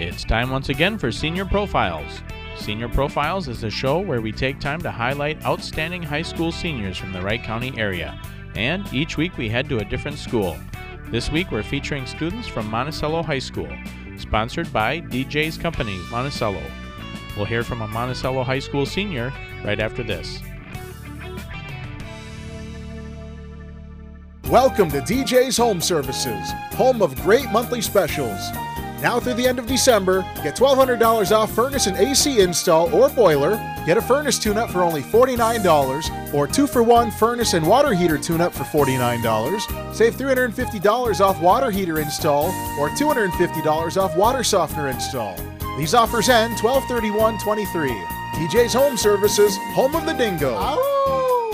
It's time once again for Senior Profiles. Senior Profiles is a show where we take time to highlight outstanding high school seniors from the Wright County area. And each week we head to a different school. This week we're featuring students from Monticello High School, sponsored by DJ's Company, Monticello. We'll hear from a Monticello High School senior right after this. Welcome to DJ's Home Services, home of great monthly specials. Now through the end of December, get $1,200 off furnace and AC install or boiler. Get a furnace tune-up for only $49 or 2 for 1 furnace and water heater tune-up for $49. Save $350 off water heater install or $250 off water softener install. These offers end 12/31/23. DJ's Home Services, home of the dingo.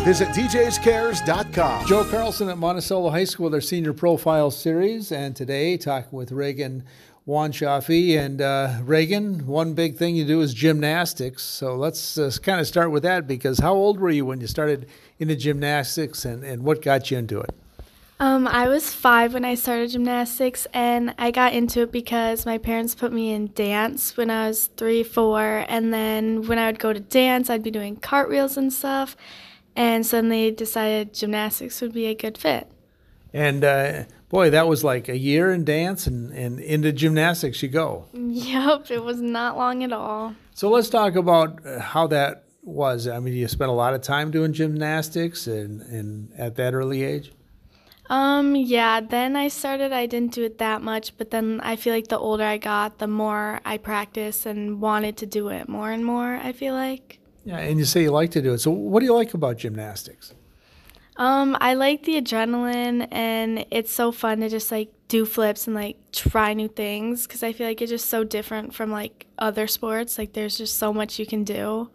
Visit djscares.com. Joe Carlson at Monticello High School, their senior profile series, and today talking with Reagan Wahnschaffe. And uh, Reagan, one big thing you do is gymnastics. So let's uh, kind of start with that because how old were you when you started into gymnastics and, and what got you into it? Um, I was five when I started gymnastics, and I got into it because my parents put me in dance when I was three, four, and then when I would go to dance, I'd be doing cartwheels and stuff, and suddenly decided gymnastics would be a good fit. And uh, boy, that was like a year in dance and, and into gymnastics you go. Yep, it was not long at all. So let's talk about uh, how that was. I mean, you spent a lot of time doing gymnastics and, and at that early age? Um, yeah, then I started, I didn't do it that much, but then I feel like the older I got, the more I practiced and wanted to do it more and more, I feel like. Yeah, and you say you like to do it. So what do you like about gymnastics? Um, I like the adrenaline and it's so fun to just like do flips and like try new things because I feel like it's just so different from like other sports. Like there's just so much you can do.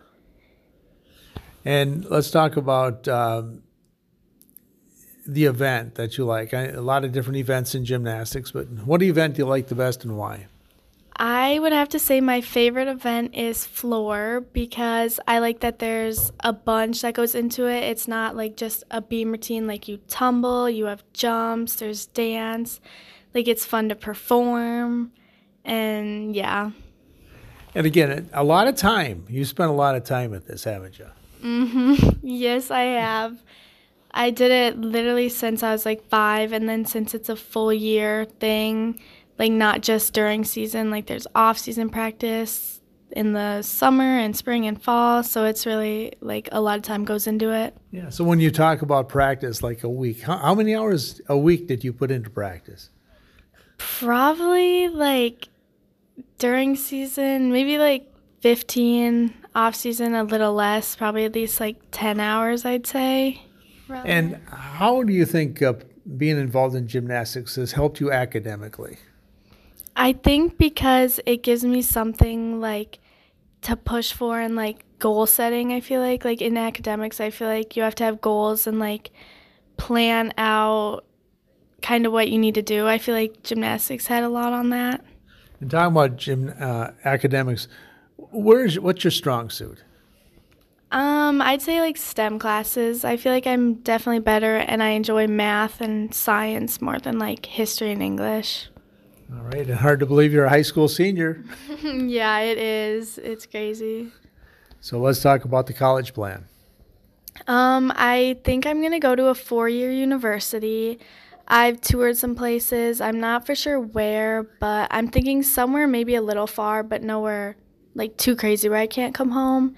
And let's talk about um, the event that you like. I, a lot of different events in gymnastics, but what event do you like the best and why? I would have to say my favorite event is floor because I like that there's a bunch that goes into it. It's not like just a beam routine, like you tumble, you have jumps, there's dance. Like it's fun to perform. And yeah. And again, a lot of time. You spent a lot of time at this, haven't you? Mm-hmm. Yes, I have. I did it literally since I was like 5 and then since it's a full year thing, like not just during season, like there's off-season practice in the summer and spring and fall, so it's really like a lot of time goes into it. Yeah. So when you talk about practice, like a week, how, how many hours a week did you put into practice? Probably like during season, maybe like 15, off season a little less, probably at least like 10 hours, I'd say. And how do you think uh, being involved in gymnastics has helped you academically? I think because it gives me something like to push for and like goal setting, I feel like. Like in academics, I feel like you have to have goals and like plan out kind of what you need to do. I feel like gymnastics had a lot on that. And talking about gym uh, academics, where's what's your strong suit? Um, I'd say like STEM classes. I feel like I'm definitely better and I enjoy math and science more than like history and English. All right, and hard to believe you're a high school senior. yeah, it is. It's crazy. So let's talk about the college plan. Um, I think I'm going to go to a four-year university. I've toured some places. I'm not for sure where, but I'm thinking somewhere maybe a little far, but nowhere like too crazy where I can't come home.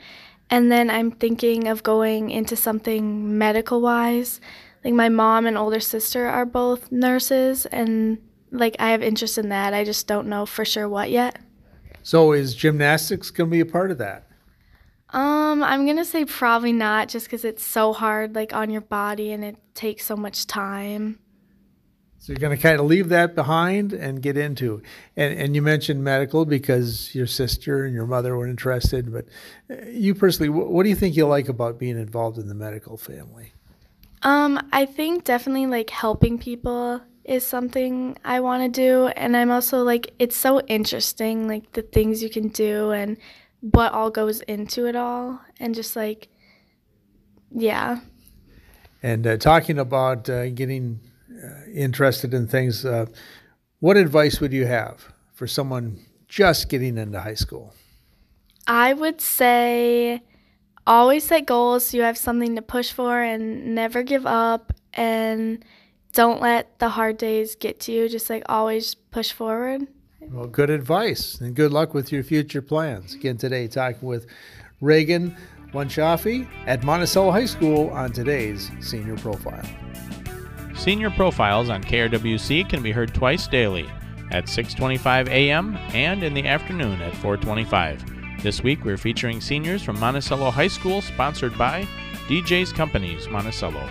And then I'm thinking of going into something medical wise. Like my mom and older sister are both nurses and like I have interest in that. I just don't know for sure what yet. So is gymnastics going to be a part of that? Um, I'm going to say probably not just cuz it's so hard like on your body and it takes so much time. So you're going to kind of leave that behind and get into, and and you mentioned medical because your sister and your mother were interested. But uh, you personally, what do you think you like about being involved in the medical family? Um, I think definitely like helping people is something I want to do, and I'm also like it's so interesting, like the things you can do and what all goes into it all, and just like, yeah. And uh, talking about uh, getting uh, interested in things, uh, what advice would you have for someone just getting into high school? I would say always set goals so you have something to push for and never give up and don't let the hard days get to you. Just like always push forward. Well, good advice and good luck with your future plans. Again, today, talking with Reagan Wahnschaffe at Monticello High School on today's Senior Profile. Senior Profiles on KRWC can be heard twice daily at 6:25 a.m. and in the afternoon at 4:25. This week we're featuring seniors from Monticello High School sponsored by DJ's Companies Monticello.